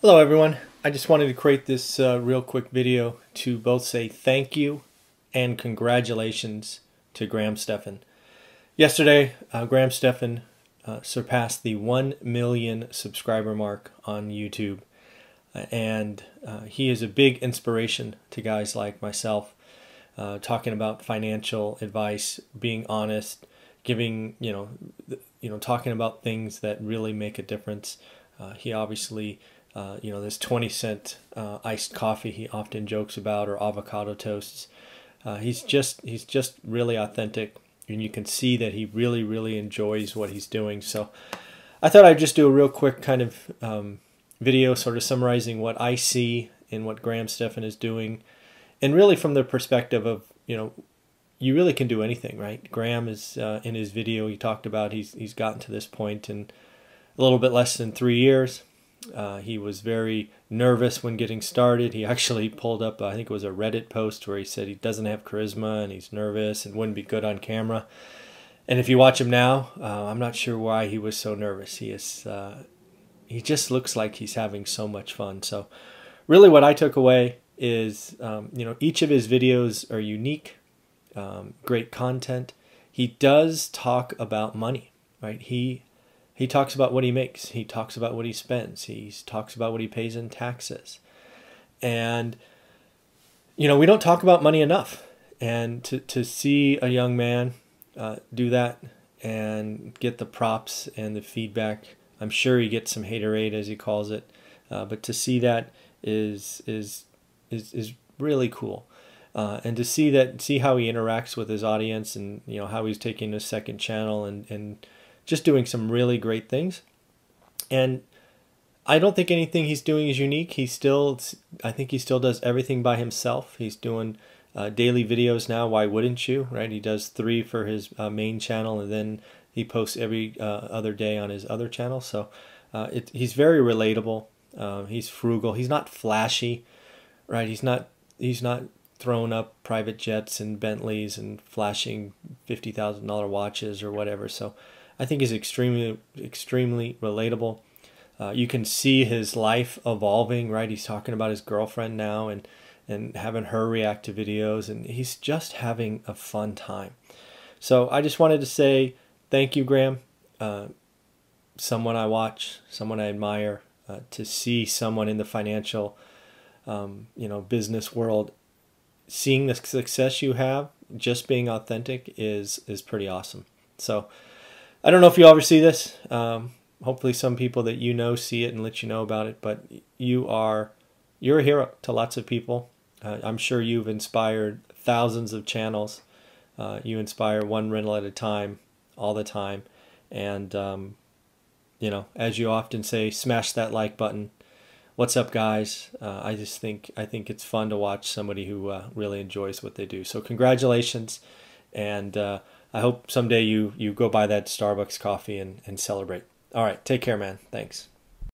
Hello everyone. I just wanted to create this uh, real quick video to both say thank you and congratulations to Graham Stephan. Yesterday, uh, Graham Stephan uh, surpassed the 1 million subscriber mark on YouTube. Uh, and uh, he is a big inspiration to guys like myself, uh, talking about financial advice, being honest, giving, you know, you know, talking about things that really make a difference. he obviously uh, you know, this 20 cent uh, iced coffee he often jokes about, or avocado toasts. Uh, he's just he's just really authentic, and you can see that he really really enjoys what he's doing. So, I thought I'd just do a real quick kind of um, video, sort of summarizing what I see in what Graham Stephan is doing, and really from the perspective of you know you really can do anything, right? Graham is uh, in his video. He talked about he's he's gotten to this point in a little bit less than three years. Uh, he was very nervous when getting started. He actually pulled up, I think it was a Reddit post where he said he doesn't have charisma and he's nervous and wouldn't be good on camera. And if you watch him now, uh, I'm not sure why he was so nervous. He is, uh, he just looks like he's having so much fun. So, really, what I took away is, um, you know, each of his videos are unique, um, great content. He does talk about money, right? He he talks about what he makes. He talks about what he spends. He talks about what he pays in taxes. And, you know, we don't talk about money enough. And to, to see a young man uh, do that and get the props and the feedback, I'm sure he gets some haterade, as he calls it. Uh, but to see that is, is, is, is really cool. Uh, and to see that, see how he interacts with his audience and, you know, how he's taking a second channel and, and, just doing some really great things. And I don't think anything he's doing is unique. He still, I think he still does everything by himself. He's doing uh, daily videos now. Why wouldn't you, right? He does three for his uh, main channel, and then he posts every uh, other day on his other channel. So uh, it, he's very relatable. Uh, he's frugal. He's not flashy, right? He's not. He's not throwing up private jets and Bentleys and flashing fifty thousand dollar watches or whatever. So I think is extremely extremely relatable. Uh, you can see his life evolving, right? He's talking about his girlfriend now and and having her react to videos, and he's just having a fun time. So I just wanted to say thank you, Graham. Uh, someone I watch, someone I admire. Uh, to see someone in the financial, um, you know, business world, seeing the success you have, just being authentic is is pretty awesome. So I don't know if you ever see this. Um, hopefully, some people that you know see it and let you know about it. But you are you're a hero to lots of people. Uh, I'm sure you've inspired thousands of channels. Uh, you inspire one rental at a time, all the time, and um, you know, as you often say, smash that like button. What's up, guys? Uh, I just think I think it's fun to watch somebody who uh, really enjoys what they do. So congratulations, and uh, I hope someday you you go buy that Starbucks coffee and, and celebrate. All right, take care, man. Thanks.